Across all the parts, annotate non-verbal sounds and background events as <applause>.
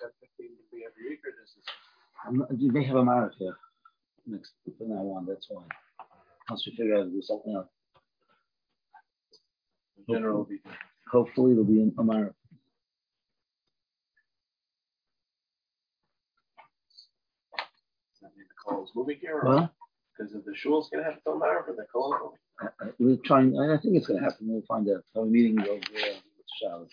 ten fifteen to be every week, or this is? I'm not, you have a marathon here next from now on. That's why. Once we figure out to do something else. General, will Hopefully, it'll be in a marathon. does that mean the call is moving here, or because of the shul's gonna have to film out, or the call is moving? We're trying. I think it's going to happen. We'll find out. Have a meeting over there uh, with Charlotte.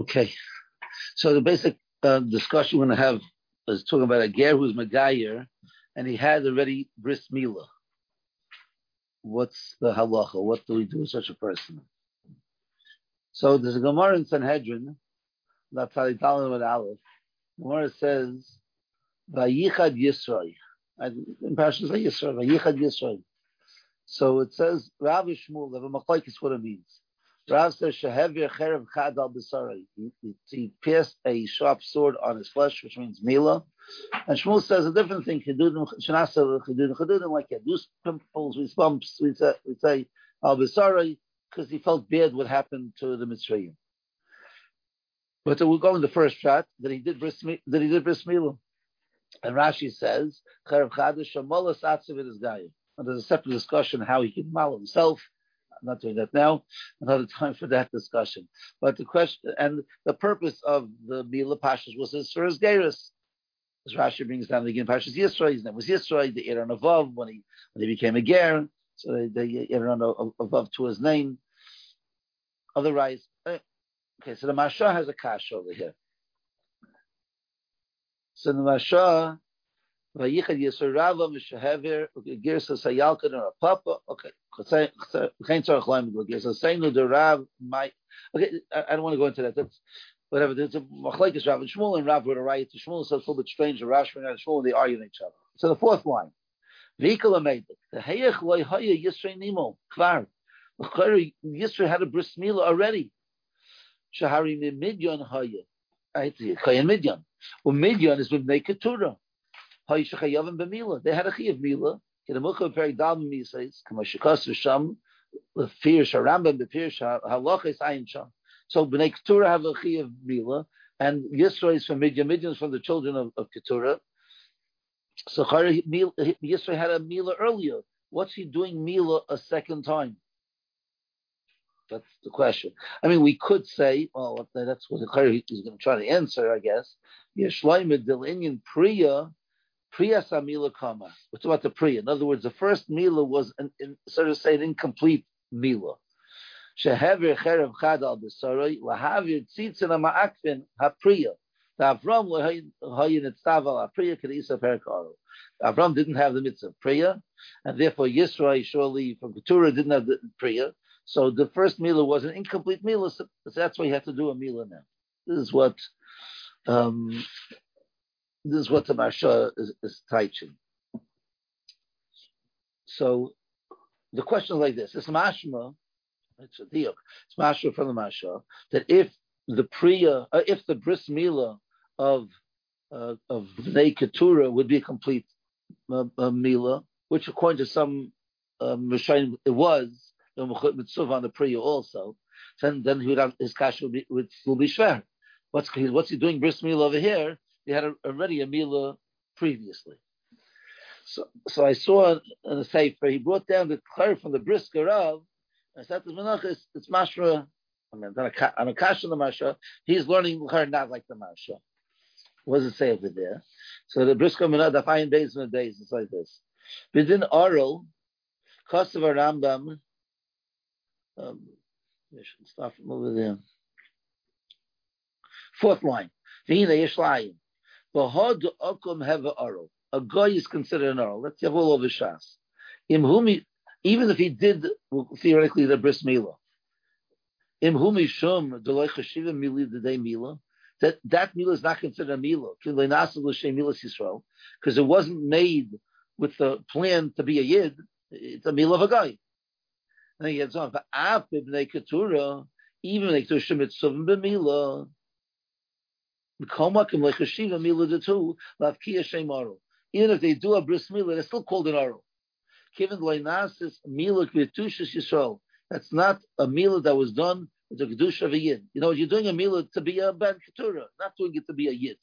Okay, so the basic uh, discussion we're going to have is talking about a ger who's Megayer, and he had already bris milah. What's the halacha? What do we do with such a person? So there's a Gemara in Sanhedrin, that's how they tell with Aleph. Gemara says, Vayichad Yisrael. In Parashas Yisrael, Vayichad Yisrael. So it says, Rav Shmuel, Rav Machlaik is what it means. Al B'sarai. He, pierced a sharp sword on his flesh, which means Mila. And Shmuel says a different thing. Chedudim, Shanasa, Chedudim, Chedudim, like Yadus pimples, with bumps, we say, we say al B'sarai, because he felt bad what happened to the Mitzrayim. But we're going the first shot that he did bris that he did bris milah. And Rashi says. And there's a separate discussion how he can mal himself. I'm not doing that now. <laughs> Another time for that discussion. But the question and the purpose of the Mila Pashas was his for his Geirus. As Rashi brings down the again Pashas Yisrael, his name was Yisrael, the Aaron Avav when he when he became a Ger. So they, they Aaron Avav to his name. Otherwise, eh, okay, so the Masha has a kash over here. So the Masha, Vayichad Yisrava Mishahever, Girsa Sayalkan or Papa. Okay. Okay, I, don't want to go into that. That's whatever. There's a Machlekes Rav and Shmuel and Rav were to Shmuel, so it's a little bit strange. Rav and Shmuel they argue each other. So the fourth line. The Hayach Loy Haya Yisrei Nimo Kvar. Yisrei had a bris milah already. Shahari Midyan Haya. See. Chayan Midyan. Well, Midyan is with Shechayavim B'Mila. They had a Chayav Mila. Mukha Peri Dal Misays, Kamashikasr Sham, the Fear Sharambam, the Fear Halachis Ayin Sham. So B'nai Keturah have a Chayav Mila, and Yisro is from Midyan. Midyan is from the children of, of Keturah. So Yisro had a Mila earlier. What's he doing Mila a second time? That's the question. I mean, we could say, well, that's what the is going to try to answer, I guess. Yeshloimid Dilinian Priya, Priya Samila Kama. What's about the Priya? In other words, the first Mila was, an, in, so to say, an incomplete Mila. Shehever Cherev Chad al Besarai, Lahavir Tzitzin Ma'akvin HaPriya. Avram Hayin Etzav al HaPriya Kedisa Perkaro. Avram didn't have the mitzvah of Priya, and therefore Yisrael surely from Keturah didn't have the Priya. So the first Mila was an incomplete Mila, so that's why you have to do a Mila now. This is what um, this is what the Marsha is, is teaching. So the question is like this: It's mashma, it's a diuk. It's mashma from the Marsha that if the priya, uh, if the bris mila of uh, of Bnei Keturah would be a complete uh, uh, mila, which according to some um, it was mitzvah on the priya also, then then have, his cash would be would, will be shver. What's what's he doing bris mila over here? He had a, already a mila previously. So, so I saw in the sefer he brought down the clear from the brisker of. I said to Menach, it's, it's mashra. I mean, on a, kash the mashra, he's learning her not like the mashra. What does it say over there? So the brisker menach, the fine days and the days, it's like this. Within oral, a Rambam. Um, I should start from over there. Fourth line. V'hina yishlayim. V'hod okum heva oral. A guy is considered an oral. Let's have all over Shas. Im humi, even if he did theoretically the bris milah. Im humi shum deloy chashiva mili the day milah. That that milah is not considered a. Yisrael because it wasn't made with the plan to be a yid. It's a milah of a guy. And he gets on. Even even if they do a bris milah, they're still called an oral. Given loinasis milah kvetushis yisrael. That's not a milah that was done with the kedusha of a yid. You know, you're doing a milah to be a ben keturah, not doing it to be a yid.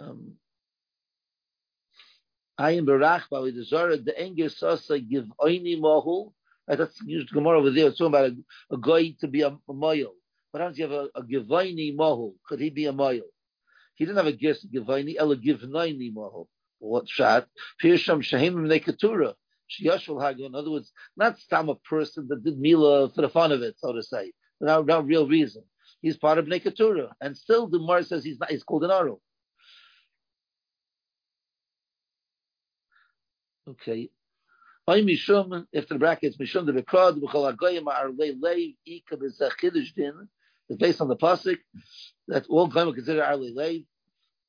Um, I am berach by the enger sasa give oini mahul. That's used Gemara over there. It's talking about a, a guy to be a, a mile. What happens if you have a, a Givaini Mahul? Could he be a Mahul? He didn't have a guess Givaini, Ela Givnaini Mahul. What shot? Pirsham Shahim Nekatura. In other words, not some a person that did Mila for the fun of it, so to say. No, no real reason. He's part of Nekatura. And still the Mar says he's not, he's called an Aro. Okay. Mishum, if the brackets Mishum the Bekrod, B'chol Agoyim Ar Lei Lei Ika B'Zachidish Din, is based on the pasuk that all goyim are considered arli lay.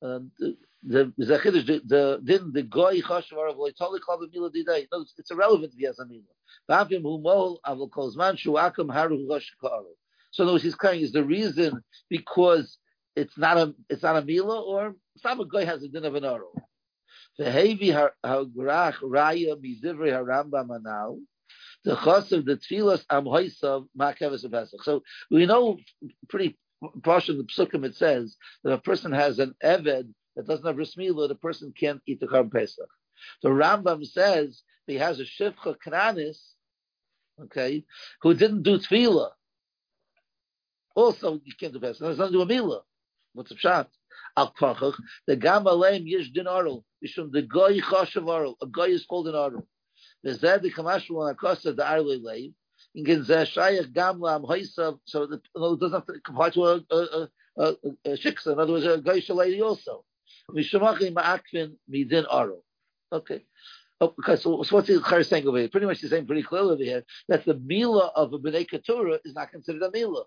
Um, the the the the didn't the goy chashavar of loitali the mila diday. No, it's irrelevant if he has a mila. Hu mol avol kolzman shu akam haru rosh ka'aru. So in other words, he's saying is the reason because it's not a it's not a mila or some goy has a din of an aro. The heavy hargrach raya mizivri haramba manal the chos of the tefillas am hoisav ma'keves pesach. So we know pretty partial the psukim it says that a person has an eved that doesn't have rismila, the person can't eat the karm pesach. The Rambam says he has a shivcha kananis, okay, who didn't do tefillah. Also, you can't do pesach. There's nothing to do a mila. What's the shot? Al kochach the gam aleim yish din arul. Mishum The goy chashav arul. A goy is called an arul. Vezed the kamashu on akosa the arle leiv. In gen zeh shayach gam lam hoisav, so the, it doesn't have to comply to a, a, a, a, shiksa. In other words, a geisha lady also. Mishumachim ma'akvin midin aro. Okay. Oh, okay, so, so what's the Chayr saying over here? Pretty much he's saying pretty clearly over here that the Mila of a B'nai Keturah is not considered a Mila.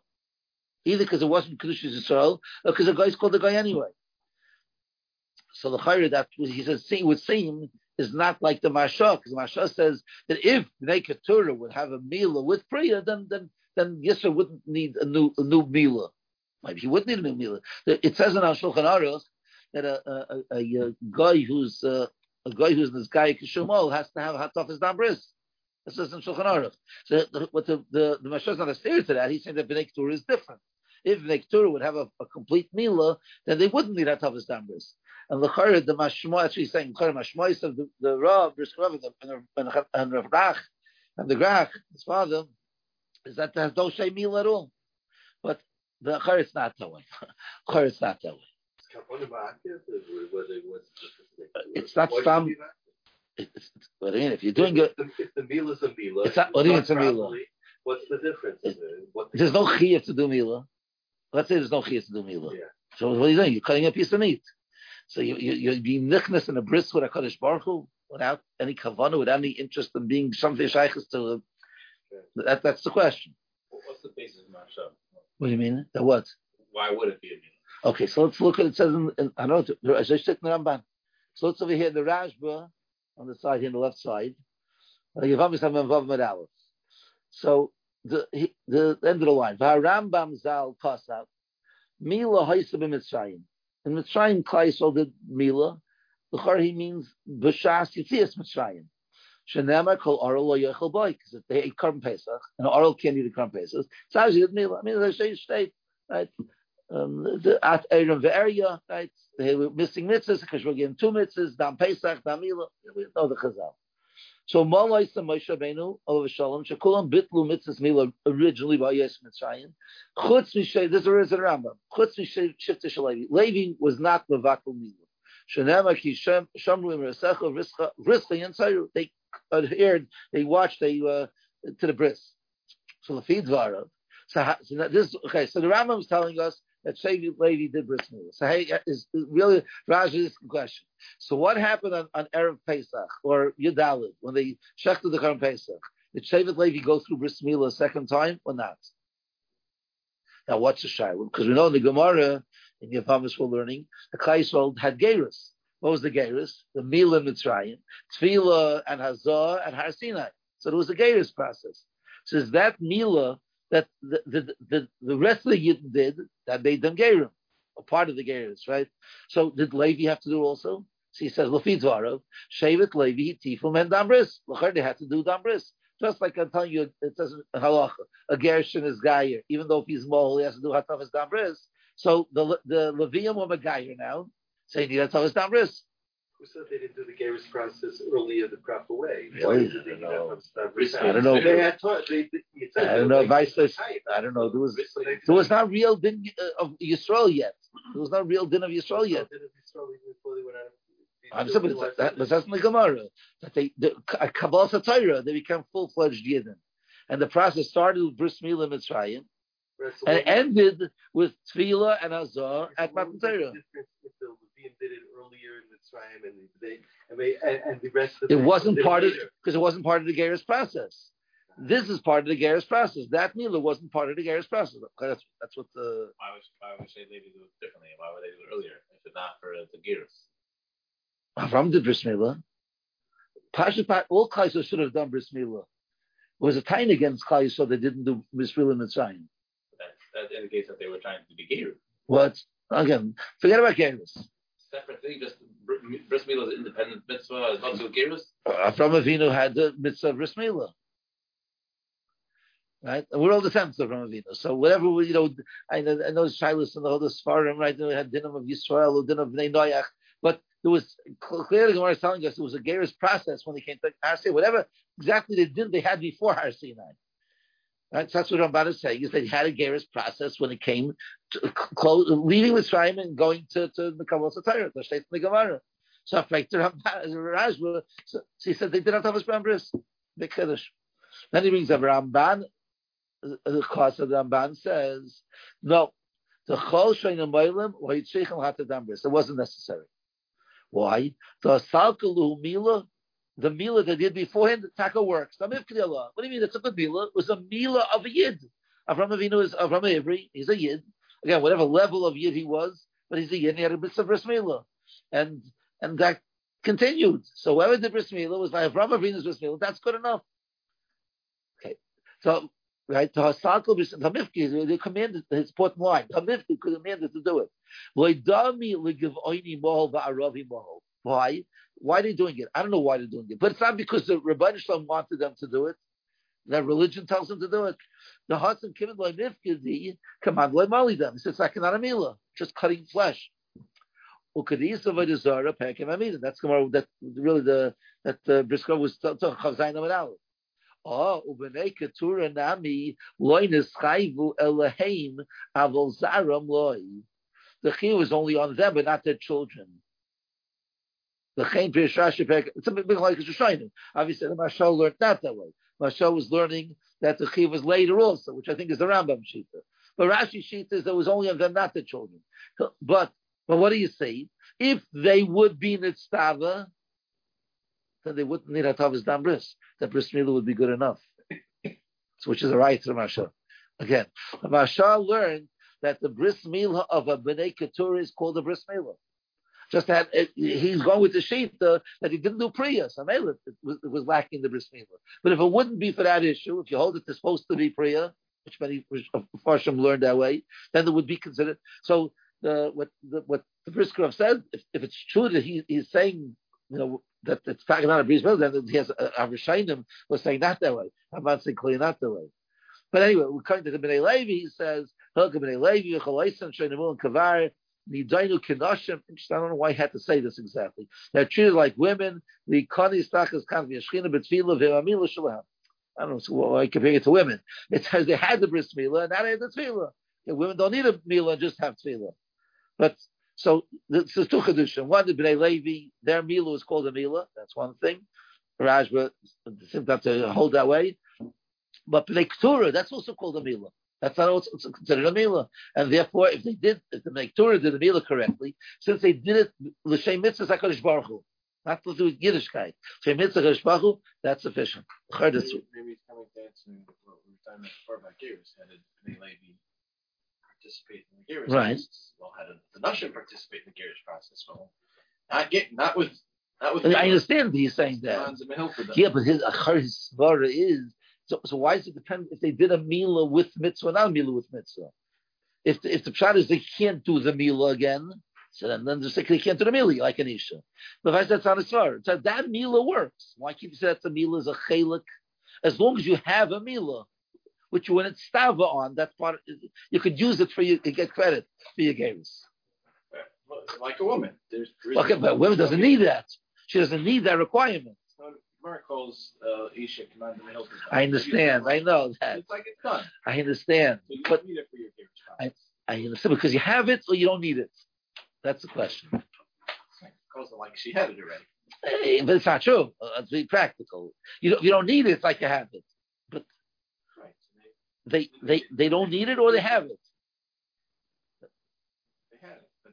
Either because it wasn't Kedushas Yisrael, or because the guy's called the guy anyway. So the Chayr that he says would seem is not like the Marsha, because the Marsha says that if Bnei Keturah would have a Mila with Priya, then then then Yisro wouldn't need a new a new Mila. Maybe he would need a new Mila. It says in our Shulchan Aruch that a, a, a, a guy who's uh, a guy who's this guy Kishumol has to have a hatafis dambris. This says in Shulchan Aruch. So the, what the the, the Marsha is not a steer to that. He's saying that Bnei Keturah is different. If Bnei would have a, a complete Mila, then they wouldn't need hatafis dambris. And the Chayr, the Mashmo, actually saying Chayr Mashmois of the, the Rav, and the and Rav Rach, and the Grach, his father, is that there's no Shemil at all. But the Chayr is not that way. <laughs> Chayr is not that way. It's not some. It's, what I mean, if you're doing it, if the meal is a meal, it's not. What do you mean it's a meal? What's the difference? It, what there's no chiyah to do mila. Let's say there's no chiyah to do mila. Yeah. So what are you doing? You're cutting a piece of meat. So you, you, you'd be nichnas in a bris with a Kaddish Baruch Hu, without any kavana, without any interest in being something shaykhs to. Uh, that, that's the question. What's the basis of Marsha? What do you mean? The what? Why would it be a meal? Okay, so let's look at it. says in, in I don't know the Ramban. So let's over here the Rashba on the side here on the left side. So the the end of the line. Rambam zal kasav mila haisabim mitzrayim. In Mitzrayim, Klaisol did Mila. The he means B'shas Yitzias Mitzrayim. Shenema kol Oral lo yechel boy because if they ate Karm Pesach and Oral can't eat a Karm Pesach, so how did Mila? I mean, they say state right. Um, the, at Aaron area, right? They were missing mitzvahs because we're getting two mitzvahs, Dam Pesach, Dam Mila. We know the Chazal. So Malay Moshe Rabbeinu of Shalom Shekulam Bitlu Mitzvahs Mila originally by Yes Mitzrayim. Chutz Mishay this is a Rambam. Chutz Mishay Shifta Shalevi. Levi was not Mavakul Mila. Shenema Ki Shem Shamru Im Resecha Rizcha Rizcha Yinsayu. They adhered. They watched. They uh, to the bris. So the feed Varav. So, so this okay. So the Rambam is telling us that Shevi Levi did bris milah. So hey, is, is really Raj is the question. So what happened on, on erev Pesach or Yudalid when they shechted the Karam Pesach? Did Shevet Levi go through bris milah a second time or not? Now what's the shaila? Because we know in the Gemara in Yavamis we're learning the Klaisvold had Gerus. What was the Gerus? The Mila Mitzrayim, Tfila and Hazah and Har Sinai. So it was a Gerus process. So is that Mila that the the the, the rest of the Yidden did that made them gerim, a part of the gerim, right? So did Levi have to do also? So he says, Lafi Dvarov, Shevet Levi, Tifum and Dambris. They had to do Dambris. Just like I'm telling you, it says halacha, a gershon is gayer, even though if he's small, he has to do hatavas dambris. So the the levium were gayer now, saying he hatavas dambris. Who said they didn't do the Gavis process earlier the proper way? Why did they I don't know. I don't know. They had taught, they, said I don't know. they- Vice versa. I don't know. There was there was not real din uh, of Yisrael yet. There was not real din of Yisrael yet. They did it before they went out. I'm saying, but that- but that's in the Gemara. That they the Kabbalah Satira, they became full fledged Yidden, and the process started with Bris Milah Mitzrayim and ended with Tefillah and Azar at Matan Torah. Difference if did it earlier in Mitzrayim and they, and they, and, and the rest of the It wasn't did part of because it wasn't part of the Geras process. This is part of the Geras process. That Milah wasn't part of the Geras process. That's that's what the Why would, why would they do it differently? Why would they do it earlier if it's not for the gears? Avram did Bris Milah. Pasha all Klai should have done Bris Milah. It was a time against Klai so they didn't do Bris Milah and Mitzrayim. That, that indicates that they were trying to be gear. What? Again, forget about Geras. Separate thing, just bris milah is independent mitzvah, as not to gears. Avram Avinu had the mitzvah Bris Milah. Right? We're all descendants of Avram Avinu. So whatever, we, you know, I know, I know Shilas and the whole Sfarim, right? We had Dinam of Yisrael, Dinam of Bnei Noach, but there was clearly Gemara is telling us it was a Geras process when they came to Har Sinai. Whatever exactly they did, they had before Har Sinai. Right? So that's what Ramban is saying, is that he had a Geras process when it came to close, leaving Mitzrayim and going to, to the Kabbalah Satire, the State of the Gemara. So after Ramban, so, so he said they did not have a Bris, Big Kiddush. Then he brings up Ramban, the cause of the Ramban says, no, the Chol Shein Amoilim, or Yitzchim Hatadambris. It wasn't necessary. Why? The Salkalu Mila, the Mila that did beforehand, the Taka works. What do you mean? It's a good Mila. It was a Mila of a Yid. Avram Avinu is Avram Ivri. He's a Yid. Again, whatever level of Yid he was, but he's a Yid. He had a bit of Bris Mila. And, and that continued. So whoever did Bris Mila was like Avram Avinu's Bris Mila. That's good enough. Okay. So, right, to Hasalkal Bris, Tamifki, they commanded his bottom line. Tamifki commanded to do it. Why? Why are they doing it? I don't know why they're doing it, but it's not because the Rabbi Shalom wanted them to do it. That religion tells them to do it. The Hasan Kimin Loy Nifkidi command Loy Mali them. He says, Mila, just cutting flesh. That's Gemara that really the that the Briscoe was talking Chavzayin Amid Aleph. Oh, ah, ubenei ketura nami loy neschayvu elaheim avol zaram. The chiyuv was only on them, but not their children. The chaim pirshashipek. It's a bit like a Shoshainim. Obviously, the Mashal learned not that way. Mashal was learning that the chiyuv was later also, which I think is the Rambam shita. But Rashi shita is that was only on them, not the children. But but what do you say? If they would be nitztava, then they wouldn't need Hatavis Dam Bris. That Bris Milah would be good enough. Which is a right to the Mashal. Again, the Mashal learned that the Bris Milah of a B'nai Keturah is called a Bris Milah. Just that it, he's going with the uh, that he didn't do Priya. So it was, it was lacking the Bris. But if it wouldn't be for that issue, if you hold it it's supposed to be Priya, which many Farshim learned that way, then it would be considered. So the what the, what the if, if it's true that he, he's saying, you know, that it's about a Bris Milah, then he has a Avishainim was saying not that way. I'm not saying clearly not that way. But anyway, we're coming to the Bnei Levi. He says, "Hilka Bnei Levi, Chalaisen, Sheinamul, and Kavar." Nidainu. I don't know why I had to say this exactly. They're treated like women. The Kani Stakas Kan Yashchina Betfila V'Amila Shalom. I don't know why I compare it to women. It says they had the bris milah and now they had the tefillah. Okay, women don't need a milah and just have tefillah. But so this is two conditions. One, the Bnei Levi, their milah is called a milah. That's one thing. Rajba seems not to hold that way. But Bnei Keturah, that's also called a milah. That's not also considered a milah. And therefore, if they did, if the Mektura did the milah correctly, since they did it, l'shem mitzvah HaKadosh Baruch Hu, not to do with Yiddishkeit, l'shem mitzvah HaKadosh Baruch Hu, that's sufficient. Maybe, maybe he's coming to answer what we were talking about before about gears. How did Bnei Levi participate in the gears Right. process? Well, how did the Nushim participate in the gears process? Well, not get, not with, not with. I understand he's saying that. Milah. for them. Yeah, but his his svara is So, so why does it depend if they did a mila with mitzvah, not a mila with mitzvah? If the, if the pshat is they can't do the mila again, so then, then just say they can't do the mila like an isha. But if I said that's not a svar, so that mila works. Why keep saying that the mila is a chelik? As long as you have a mila, which you went stava on, that's part. You could use it for you to get credit for your games. Like a woman. There's, there Okay, but women doesn't need that. She doesn't need that requirement. Gemara calls uh, Isha command the. I understand. I know that. It's like it's done. I understand. So you But don't need it for your favorite I- I understand because you have it or you don't need it. That's the question. calls it like she had it already. Hey, but it's not true. Uh, Let's be practical. You don't, you don't need it. Like you have it. Right. So They they they don't need it or they have it.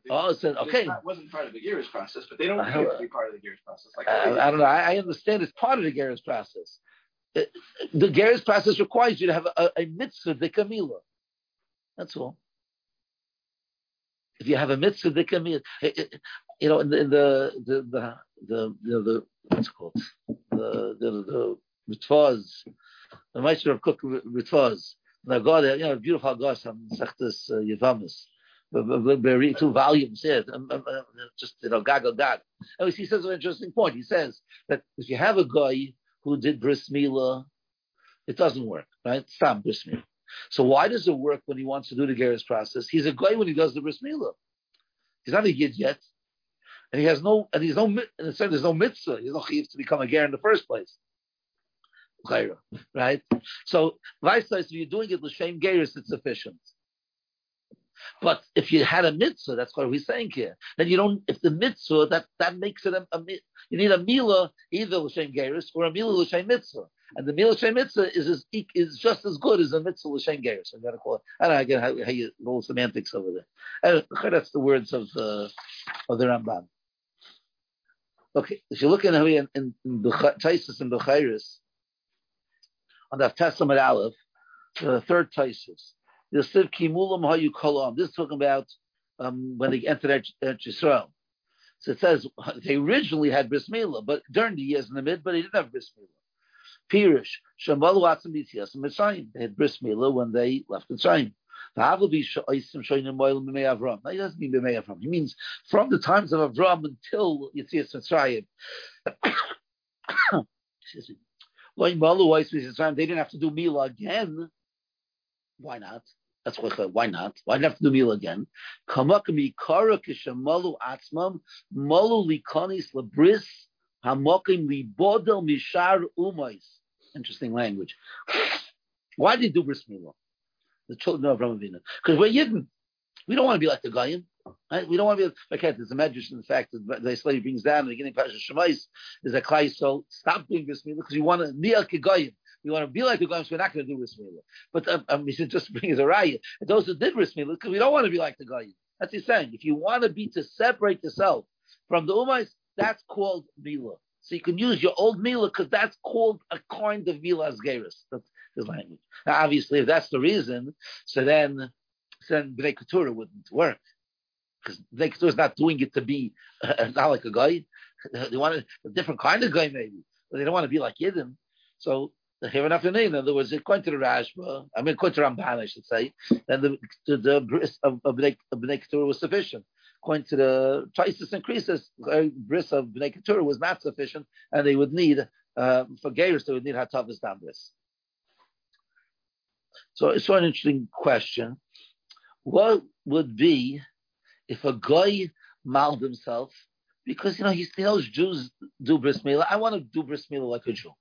They, they it. But they, Oh, it okay. not- wasn't part of the Gears process, but they don't need to be part of the Gears process. Like Uh, I don't know. I, I understand it's part of the Geras process. Uh, The Geras process requires you to have a, a mitzvah the kamila. That's all. If you have a mitzvah the kamila, you know, in the in the the the the, the, the what's it called the the the ritvaz, the meister of cook ritvaz. The God, you know, beautiful God, some sechtes uh, Yevamis. Very two volumes here, um, um, uh, just you know, gag gag. And he says an interesting point. He says that if you have a guy who did bris milah, it doesn't work, right? Stop bris milah. So why does it work when he wants to do the Geras process? He's a guy when he does the bris milah. He's not a yid yet, and he has no, and he's no, in a there's no mitzvah. He's no chiyuv to become a ger in the first place. Right? So, vice versa, if you're doing it l'shem geras, it's sufficient. But if you had a mitzvah, that's what we're saying here. Then you don't. If the mitzvah that that makes it a, a you need a mila either l'shem geras or a mila l'shem mitzvah, and the mila l'shem mitzvah is as, is just as good as a mitzvah l'shem geras. I gotta call it. I don't know again how, how you roll semantics over there. Uh, that's the words of uh, of the Ramban. Okay, if you look in in, in, in Taisus and Bechairis on the Testament Aleph, the third Taisus. This is talking about um, when they entered Eretz Yisrael. So it says they originally had bris milah, but during the years in the mid, but they didn't have bris milah. Pirish Shamalu Atzim B'Tzias Mitzrayim. They had bris milah when they left Mitzrayim. Now, he doesn't mean. He means from the times of Avram until Yitzias Mitzrayim. <coughs> Excuse me. They didn't have to do Mila again. Why not? That's what. Why not? Why not have to do Mila again? Malu umais. Interesting language. Why did they do bris Mila? The children of Avraham Avinu. Because we're Yidden. We don't want to be like the Goyim. Right? We don't want to be like that. There's a medrash in the fact that the slave brings down in the beginning of Parashat Shemais is a klai. So stop doing this milah because you want to be like a goyim. We want to be like the goyim, so we're not going to do this milah. But um, um, <laughs> just bring as a. And those who did this milah because we don't want to be like the goyim. That's what he's saying. If you want to be to separate yourself from the umais, that's called milah. So you can use your old milah because that's called a kind of milah as geras. That's his language. Now, obviously, if that's the reason, so then then Bnei Keturah wouldn't work because Bnei Keturah is not doing it to be uh, <laughs> not like a guy. <laughs> They want a, a different kind of guy, maybe, but they don't want to be like Yidden. So the here enough in other words, according to the Rashba, I mean, according to Ramban, I should say, then the the, the bris of, of of Bnei Keturah was sufficient. According to the Taisus and uh, bris of Bnei Keturah was not sufficient, and they would need uh, for Geiris, they would need Hatavas Dam bris. So it's so an interesting question. What would be if a guy mauled himself because you know he knows Jews do bris milah. I want to do bris milah like a Jew. Okay,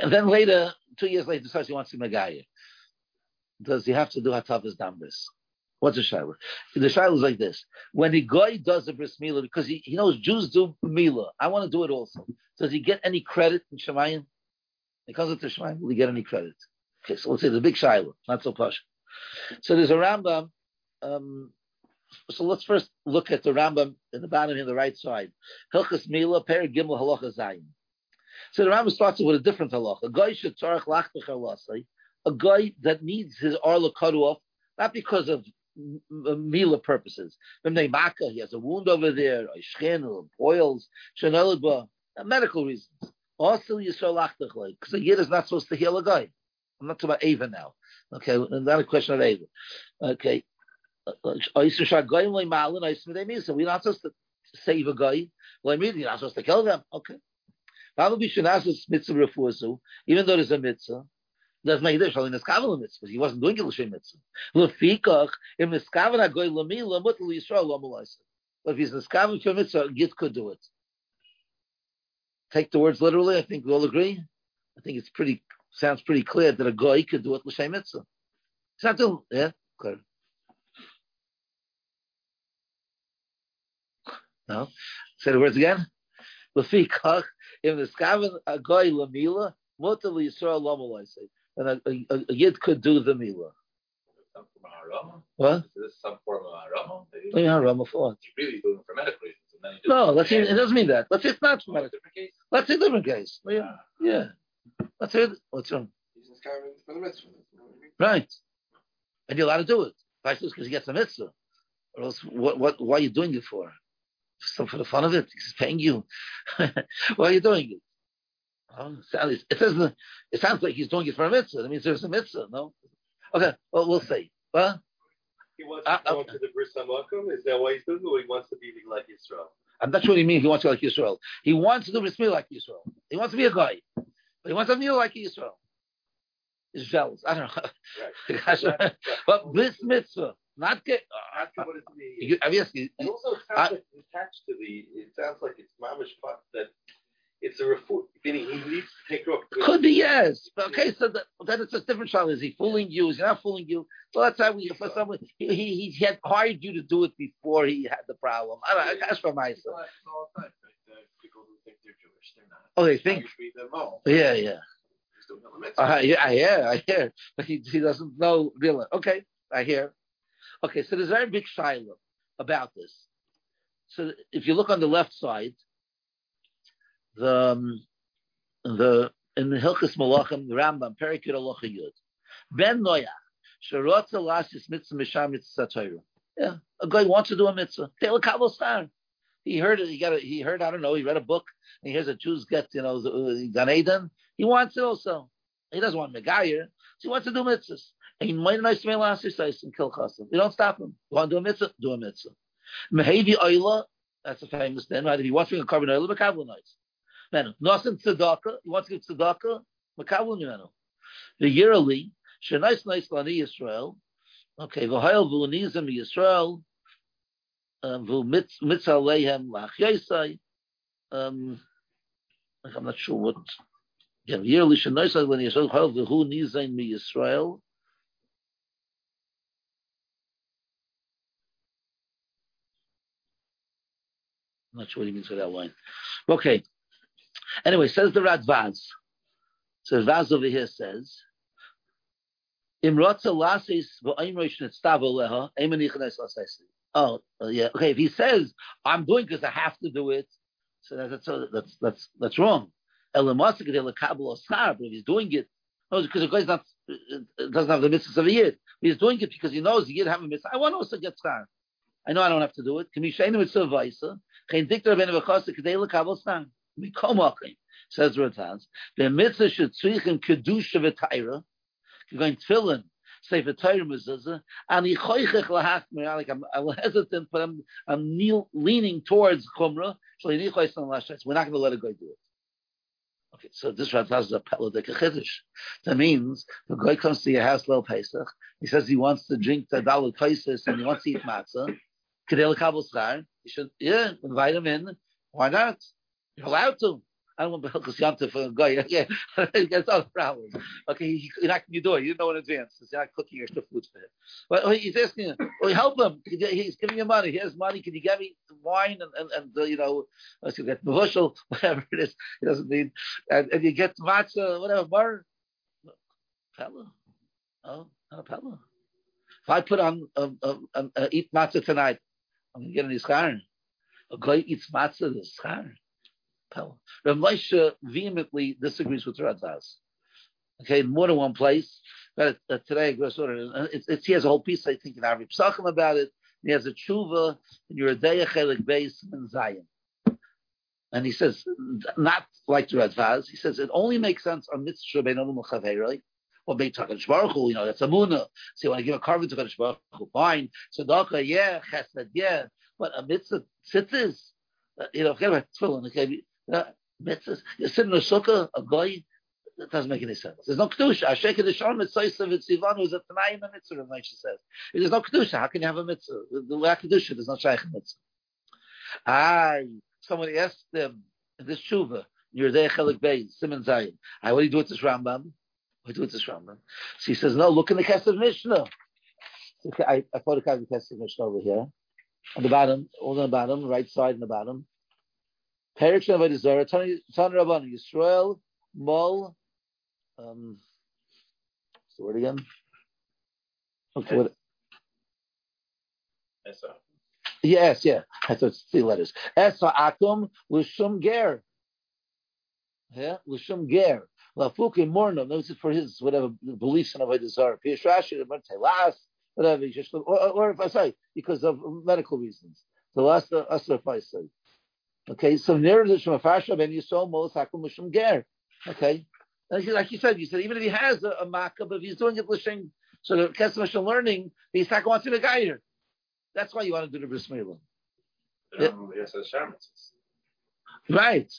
and then later, two years later, decides he wants to be Megaya. Does he have to do Hatavas Dambris? What's a shaila? The shaila is like this: when the guy does a bris milah because he, he knows Jews do milah, I want to do it also. Does he get any credit in Shemayim? Because of the Shemayim, will he get any credit? Okay, so let's say the big shaila, not so posh. So there's a Rambam. Um, so let's first look at the Rambam in the bottom in the right side. Hilchas Mila, Per Gimel Halacha Zayin. So the Rambam starts with a different halacha. A guy should tzarech lachbech halasai. A guy that needs his arla cut off, not because of Mila purposes. He has a wound over there, a shchen, or boils, shenelba, medical reasons. Also, Yisrael Achtachloi, because a Yid is not supposed to heal a guy. I'm not talking about Ava now. Okay, not a question of Ava. Okay. Uh, uh, we're not supposed to save a guy. You're not supposed to kill them. Okay. Even though there's a mitzvah, does make this only niskavel mitzvah. He wasn't doing it l'shem mitzvah. Lefikach if niskavel agoy lami lamut. But if he's niskavel for mitzvah, git could do it. Take the words literally. I think we all agree. I think it's pretty sounds pretty clear that a goy could do it l'shem mitzvah. It's not doing yeah clear. No, say the words again. Lefikach if niskavel agoy lamila. Mutter Yisrael Lamalaisa and a, a, a, yid could do the milah. What? Is this some form of harama? Yeah, harama for what? You're really doing it for medical reasons. No, let's say, it doesn't mean that. Let's say it's not for medical. Let's say a different case. Yeah. Ah. yeah. Let's say, what's wrong? Right. And you're allowed to do it. Why because he gets a mitzvah. Or else, what, what, why are you doing it for? So for the fun of it, he's paying you. <laughs> why are you doing it? Oh, it says it sounds like he's doing it for a mitzvah. That means there's a mitzvah, no? Okay, well we'll see. Well, he wants to go to the Bris Hamakom. Is that why he's doing it, or he wants to be like Israel? I'm not sure what he means. He wants to be like Israel. He wants to do Bris like Israel. He wants to be a guy, but he wants to be like Israel. He's jealous. I don't know. Right. <laughs> but Bris Mitzvah, not get. Uh, what it means. Obviously, it also sounds I, like attached to the. It sounds like it's mamish that it's a refu- meaning he needs to take off. Could be yes. But Okay, so that, then it's a different child. Is he fooling you? Is he not fooling you? Well, that's how we. For someone, he, he he had hired you to do it before he had the problem. I don't. That's for myself. People who think they're Jewish, they're not. Oh, they think. Yeah, yeah. Uh, yeah, I hear, I hear, but he, he doesn't know really. Okay, I hear. Okay, so there's a very big shiloh about this. So if you look on the left side, the um, the in the Hilchis Malachim, the Rambam, Perikut Alocha Yud. Ben Noyach, Sharotza Lasis Mitzvah Mishar Mitzvah. Yeah, a guy wants to do a mitzvah. Taylor Kabul Star. He heard it. He got. A, he heard. I don't know. He read a book. And he hears that Jews get you know the, Gan Eden. He wants it also. He doesn't want Megayer. So he wants to do mitzvahs. He. You don't stop him. You want to do a mitzvah? Do a mitzvah. Mehevi Oila. That's a famous thing, right? If he wants to bring a carbon oil, Kabul nice. Menu. Nothing tzedakah. You want to give tzedakah? Makabel menu. The yearly. Shenais nice lani Yisrael. Okay. V'hayel v'unizim Yisrael. Um, v'mitz aleihem lach Um, I'm not sure what. Yeah, yearly shenais lani Yisrael. V'hayel v'hu nizim Yisrael. I'm not sure what he means by that line. Okay. Anyway, says the Radvaz. So Radvaz over here says, Oh, yeah. Okay, if he says, I'm doing because I have to do it, so that's, that's, that's, that's wrong. But if he's doing it, no, because the guy's not, uh, doesn't have the mitzvah of a yid. He's doing it because he knows the yid have a mitzvah. I want to also get schar. I know I don't have to do it. Can be shayna mitzvah vaisa. Says Radvaz, the mitzvah should tzrichim kedusha v'tayra, going tefillin, say v'tayra mezuzah, and yichoichech lahachmir, like I'm, I'm hesitant, but I'm, I'm kneel, leaning towards chumrah, so we're not going to let a guy do it. Okay, so this Radvaz is a pelodek chiddush. That means the guy comes to your house, Lel Pesach, he says he wants to drink the kaisis and he wants to eat matzah, kedel kabel you should, yeah, invite him in. Why not? You're allowed to. I don't want to Hilchas Yanta for a guy. Yeah, that's <laughs> all the problem. Okay, he, he knocked your door. You didn't know in advance. You're not cooking extra food for him. But he's asking, well, help him. He's giving you money. He has money. Can you get me wine and, and, and uh, you know, let's get bushel, <laughs> whatever it is. He doesn't need. And, and you get matzah, whatever, bar. Pella. Oh, not a pella. If I put on, um, um, um, uh, eat matzah tonight, I'm going to get any schar. A guy eats matzah, the schar. Rav Moshe vehemently disagrees with Radvaz. Okay, more than one place. But uh, today, it's, it's, he has a whole piece, I think, in Arabic Psachim about it. He has a tshuva in your Chelik Beis in Zion. and he says not like the Radvaz. He says it only makes sense on mitzvah olam chaveroi or bein takadosh baruch. You know that's a muna. So you want to give a carbon to Kadosh baruch Hu, fine. Tzedakah, yeah. Chesed, yeah. But a mitzvah tzitzis, uh, you know, forget about tefillin. Okay, uh, mitzvahs. You're sitting in a sukkah, a guy. That doesn't make any sense. There's no kedusha. Ashek kedusha mitzvah v'tzivanu is a tanai in the mitzvah. Rav says. There's no kedusha. How can you have a mitzvah? The way kedusha, there's no shaykh mitzvah. Ah, somebody asked them this tshuva. You're there, Chelik Bey, Simon Zayin. I what do you do with this Rambam? What do with this Rambam? So he says, no, look in the Kesef Mishnah. Okay, I, I photocopy the Kesef Mishnah over here. On the bottom, all on the bottom, right side and the bottom. Perik Shem Zara, Tani Rabban, Yisrael, Mol, um, what's the word again? Okay, what? Yes, yeah. I thought it's three letters. Esa akum l'shum ger. Yeah, l'shum ger. Lafuki morno. This is for his whatever beliefs in avodah zarah. Pishrashi last whatever. Just or, or if I say because of medical reasons. The last uh, asr say. Okay, so near the shemafasha ben yisrael mos hakum l'shum ger. Okay, and like you said, you said even if he has a, a makkah, but if he's doing it so the kesem learning, he's not going to the guide. That's why you want to do the bris milah. Um, right.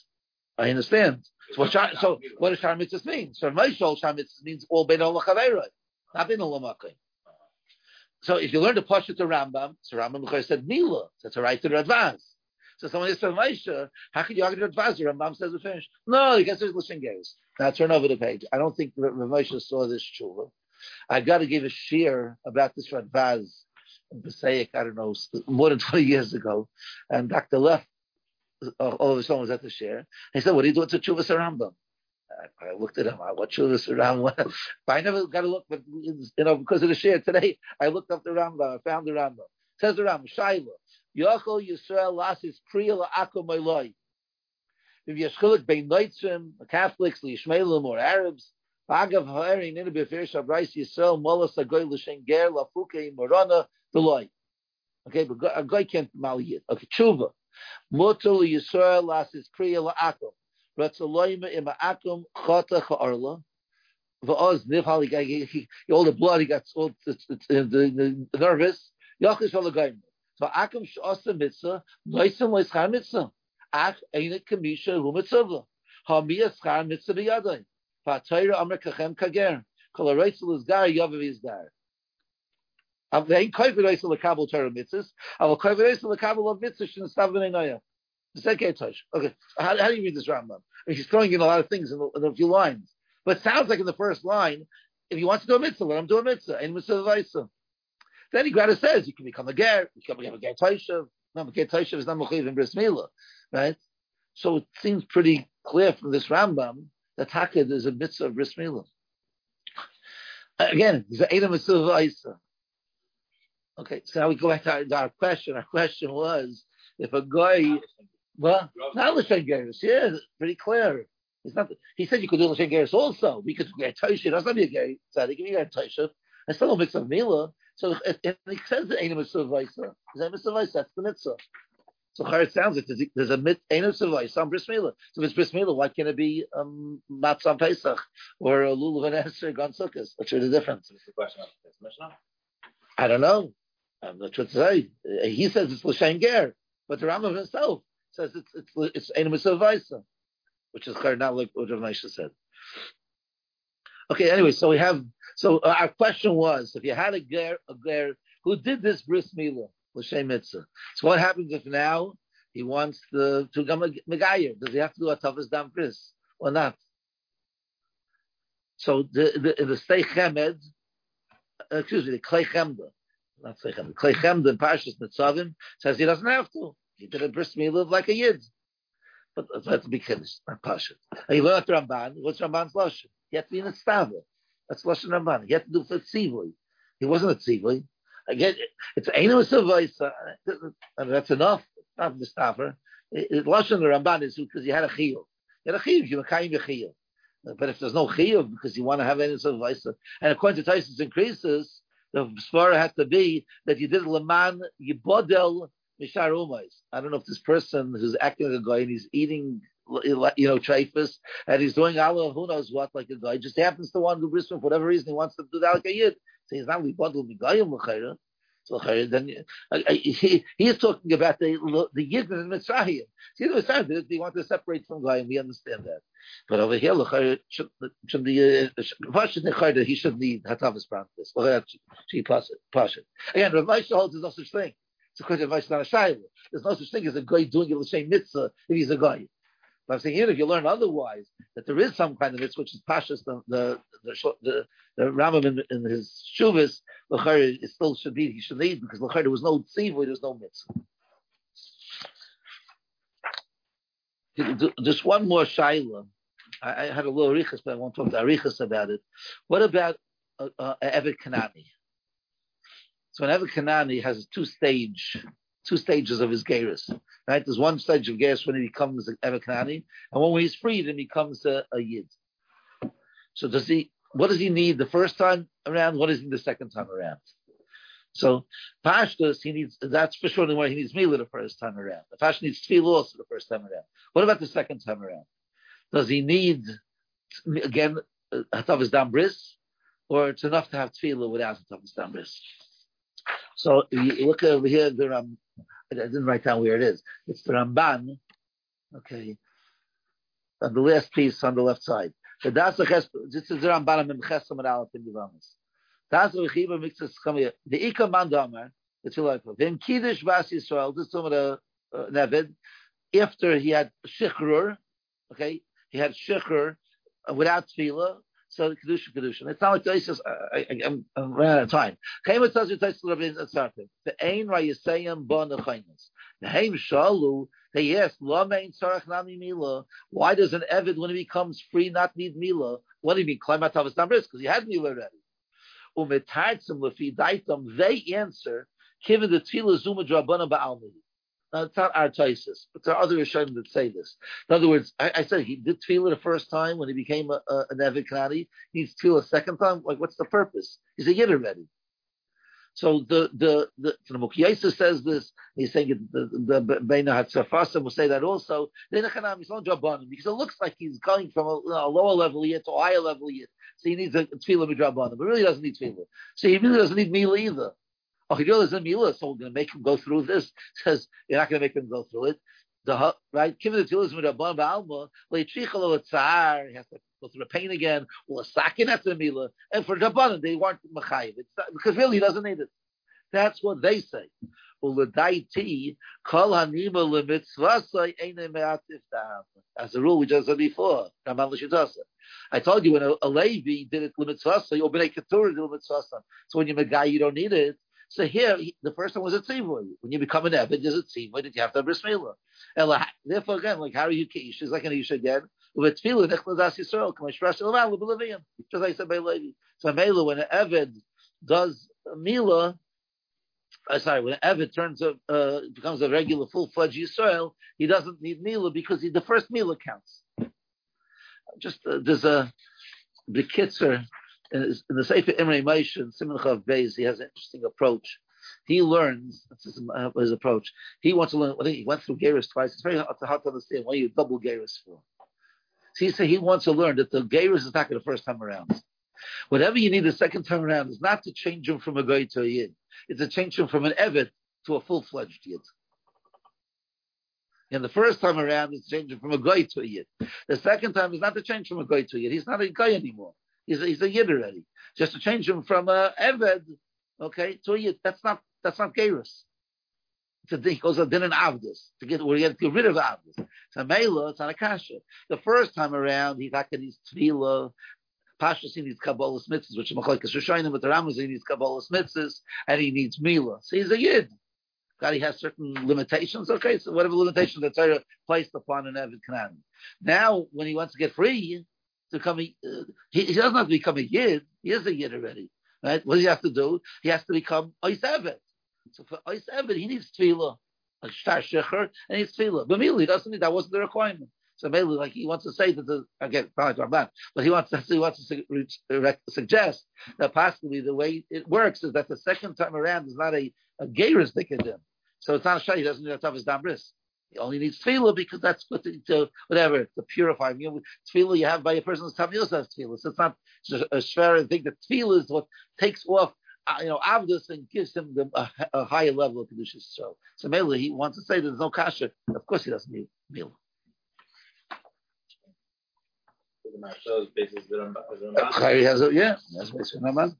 I understand. So what, shar, so what does shar mean? So Maishol shar mitzvahs means all ben olam not ben olam So if you learn the pasha to Rambam, so Rambam said Mila, that's a right to advance. So someone says Maisha, how can you argue the advance? Rambam says we finished. No, gets his listening gaze. Now turn over the page. I don't think Rav Moshe saw this tshuva. I got to give a shear about this Radvaz Passaic, I don't know, more than 20 years ago, and Dr. Leff, uh, all of sudden was at the share. He said, what do you do with the Chuvas Rambam? I, looked at him, I, what Chuvas <laughs> Rambam? I never got to look, but, you know, because of the share today, I looked up the Rambam, I found the Rambam. Says the Rambam, Shaila, Yochel Yisrael Lasis Priya La'akum Eloi. If you're schulak bein Noitzim, Catholics, Lishmaelim, or Arabs, Agav Ha'eri Nina Befir Shabrais Yisrael Molas Agoy L'Shen Ger Lafuke Morona the loy. Okay, but a guy can't mal yid. Okay, tshuva. Mutul Yisrael las kriya la'akum. Ratzaloyim im akum chota cha'arla. V'oz nifhal, he, all the blood, he got all the, the, the, nervous. Yachish v'lagayim. So akum sh'osa mitzvah, noisim loischar mitzvah. Ach, einet kamisha hu mitzvah. Hamiya schar mitzvah b'yadai. V'atayra amr kachem kager. Kol ha-reitzel is gar. They ain't koyvedois the kabel Torah mitzvahs. I will koyvedois the kabel of mitzvahs in stav v'neinaya. Okay, how, how do you read this Rambam? I mean, he's throwing in a lot of things in, in a few lines, but it sounds like in the first line, if he wants to do a mitzvah, let him do a mitzvah. And mitzvah vaisa. Then he grada says you can become a ger, you can become a ger taishav. No, a ger taishav is not mechiv in bris milah, right? So it seems pretty clear from this Rambam that Hakad is a mitzvah of bris milah. Again, he's an Edom mitzvah vaisa. Okay, so now we go back to our, our question. Our question was if a guy, well, not L'Shen Geras, yeah, pretty clear. It's not, he said you could do L'Shen Geras also. We could get Tosha, that's not be a gay tzaddik, you got Tosha. I still don't mix of Mila. So if, if he says the Ain't Mitzvah Vaisa, is that Mitzvah Vaisa? That's the Mitzvah. So how it sounds like there's, there's a mit Mitzvah Vaisa on Bris Mila. So if it's Bris Mila, why can't it be um, Matzah Pesach or a Lulav and Esther Gon Sukkot? What's the difference? I don't know. I'm not sure to say. He says it's l'shem ger, but the Rambam himself says it's it's it's enemus of which is not like what Rav Naisha said. Okay, anyway, so we have so uh, our question was if you had a ger a ger who did this bris milah l'shem mitzvah. So what happens if now he wants the to become a megayer? Does he have to do a toughest dam bris or not? So the the the stay chemed, uh, excuse me, the klei chemda not Seichem. Kleichem, the Parshas Nitzavim, says he doesn't have to. He did a bris milah like a yid. But that's a big finish, not Pashat. And you learn at Ramban, what's Ramban's Lashon? He had to be in a stava. That's Lashon Ramban. He had to do for tzivui. He wasn't a tzivui. Again, it's Einu and uh, uh, that's enough. It's not Mustafa. Lashon Ramban is because he had a chiyuv. He had a chiyuv, you kind of chiyuv. But if there's no chiyuv because you want to have sort of and according to Tyson's increases, the svara has to be that you did leman yibodel Mishar Umais. I don't know if this person who's acting like a guy and he's eating, you know, treifus, and he's doing Allah, who knows what, like a guy, just happens to want to do bris for whatever reason he wants to do that like a. So he's not bundled migayim l'chayra. So then he, he is talking about the the yid in Mitzrayim. See, the Mitzrayim, they want to separate from guy, and we understand that. But over here, should, should the uh, he should need hatavas practice. She pass it. Again, Rav Moshe holds there's no such thing. It's because Rav Moshe not a shayla. There's no such thing as a guy doing the same mitzvah if he's a guy. But I'm saying here, if you learn otherwise, that there is some kind of mitzvah which is pashas, the the the, the, the in, in his shuvas, it still should be he should need because there was no tzivu, there was no mitzvah. Just one more shaila. I, I, had a little arichas, but I won't talk to arichas about it. What about uh, uh, Kanani? So an Evet Kanani has two stage, two stages of his gerus. Right? There's one stage of gerus when he becomes an Kanani, and when he's freed he becomes a, a yid. So does he? What does he need the first time around? What does he need the second time around? So Pashtus, he needs that's for sure way he needs Mila the first time around. The Pash needs Tevilah also the first time around. What about the second time around? Does he need again Hatafas Dam Bris? Or it's enough to have Tevilah without Hatafas Dam Bris? So look over here, the Ram, I didn't write down where it is. It's the Ramban, okay, on the last piece on the left side. The this is the Ramban and Aleph in Yevamos. Das Rechiva mixes come The Ika Man Damer, the Tevilah. Vim Kiddush Bas Yisrael, this is some of the Nevid, after he had Shichrur, okay, he had Shichrur uh, without Tevilah, so the kedusha kedusha. It's not like Tosis. I, I'm, running out of time. With Tosis Tosis Rabin Asartim. The Ein Rayisayim Bon Achaynas. The Haim Shalu. They asked, Lo Mein Sarach Nami Mila. Why does an Evid when he becomes free not need Mila? What do you mean? Climb out of his numbers because he had Mila already umetartzim lefi daitam, they answer, given the tevilah zuma drabana ba'almi. Now, it's not our choices, but there are other Rishonim that say this. In other words, I, I said he did tevilah the first time when he became a, a, an Evid Kanani. He needs tevilah a second time. Like, what's the purpose? He's a yid already. So the the the, the says this. He's saying the the Hatzafasim will say that also. Because it looks like he's going from a, a lower level yet to a higher level yet. So he needs a tevilah midrabanim, but really doesn't need tevilah. So he really doesn't need mila either. Oh, he really doesn't mila, so we're going to make him go through this. <laughs> Says you're not going to make him go through it. The right, given the tevilah midrabanim ba'alma, leitrichalo tzar, he has to go through the pain again. Well, a sakin after mila, and for drabanim they weren't machayiv because really he doesn't need it. That's what they say. As a rule, we just said before. I told you when a, a Levi did it limitzvasa, or Bnei Keturah did limitzvasa. So when you're a guy, you don't need it. So here, the first one was a tzivoy. When you become an Evid, there's a tzivoy that you have to have bris Therefore, again, like how are you kish? Is like an ish again. With tevilah, nechlas Yisrael, k'mashrash elval, l'beleviyim. Just like I said by Levi. So Mela, when an Evid does Mila, uh, sorry, when Evid turns a, uh, becomes a regular full-fledged Yisrael, he doesn't need Mila because he, the first Mila counts. Just uh, there's a the Kitzer in, the Sefer Imrei Moshe and Simon Beis. He has an interesting approach. He learns that's his, uh, his, approach. He wants to learn. Think he went through Geras twice. It's very hard, hard to understand why you double Geras for. So he said he wants to learn that the Geras is not the first time around. Whatever you need the second time around is not to change him from a guy to a yid. It's to change him from an evet to a full-fledged yid. And the first time around, it's changing from a guy to a yid. The second time is not to change from a guy to a yid. He's not a guy anymore. He's a, he's a yid already. Just to change him from a eved, okay, to a yid. That's not that's not gerus. He goes a din and avdus to get where you get rid of avdus. So mela, it's not a kasha. The first time around, he's getting his tevilah, Pashas he needs Kabbalah mitzvahs, which is Machlekes Rishonim, but the Rambam he needs Kabbalah mitzvahs, and he needs Mila. So he's a Yid. God, he has certain limitations. Okay, so whatever limitations that Torah placed upon an Evid Canaan. Now, when he wants to get free, to come, uh, he, he, doesn't have to become a Yid. He is a Yid already. Right? What does he have to do? He has to become Ois Evid. So for Ois he needs Tevilah. A Shtar Shecher, and he's Tevilah. But he doesn't need, that wasn't the requirement. So maybe like he wants to say that the again, but he wants to <laughs> he wants to suggest that possibly the way it works is that the second time around is not a a gayris dikadim. So it's not a shah. He doesn't need a toughest dambris. He only needs tevilah because that's what to, to whatever to purify. You know, tevilah you have by a person's also have tevilah. So it's not a, shver thing. That tevilah is what takes off uh, you know, Avdus and gives him the, a, a, higher level of Kedushas. So, so he wants to say there's no kasha. Of course he doesn't need meal. He has a, yeah, Ramban.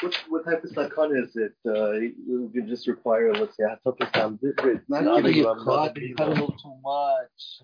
What, what type of sakana is it? Uh, you can just require, let's say, Hatokis It's not no, you cut, you cut a little too much.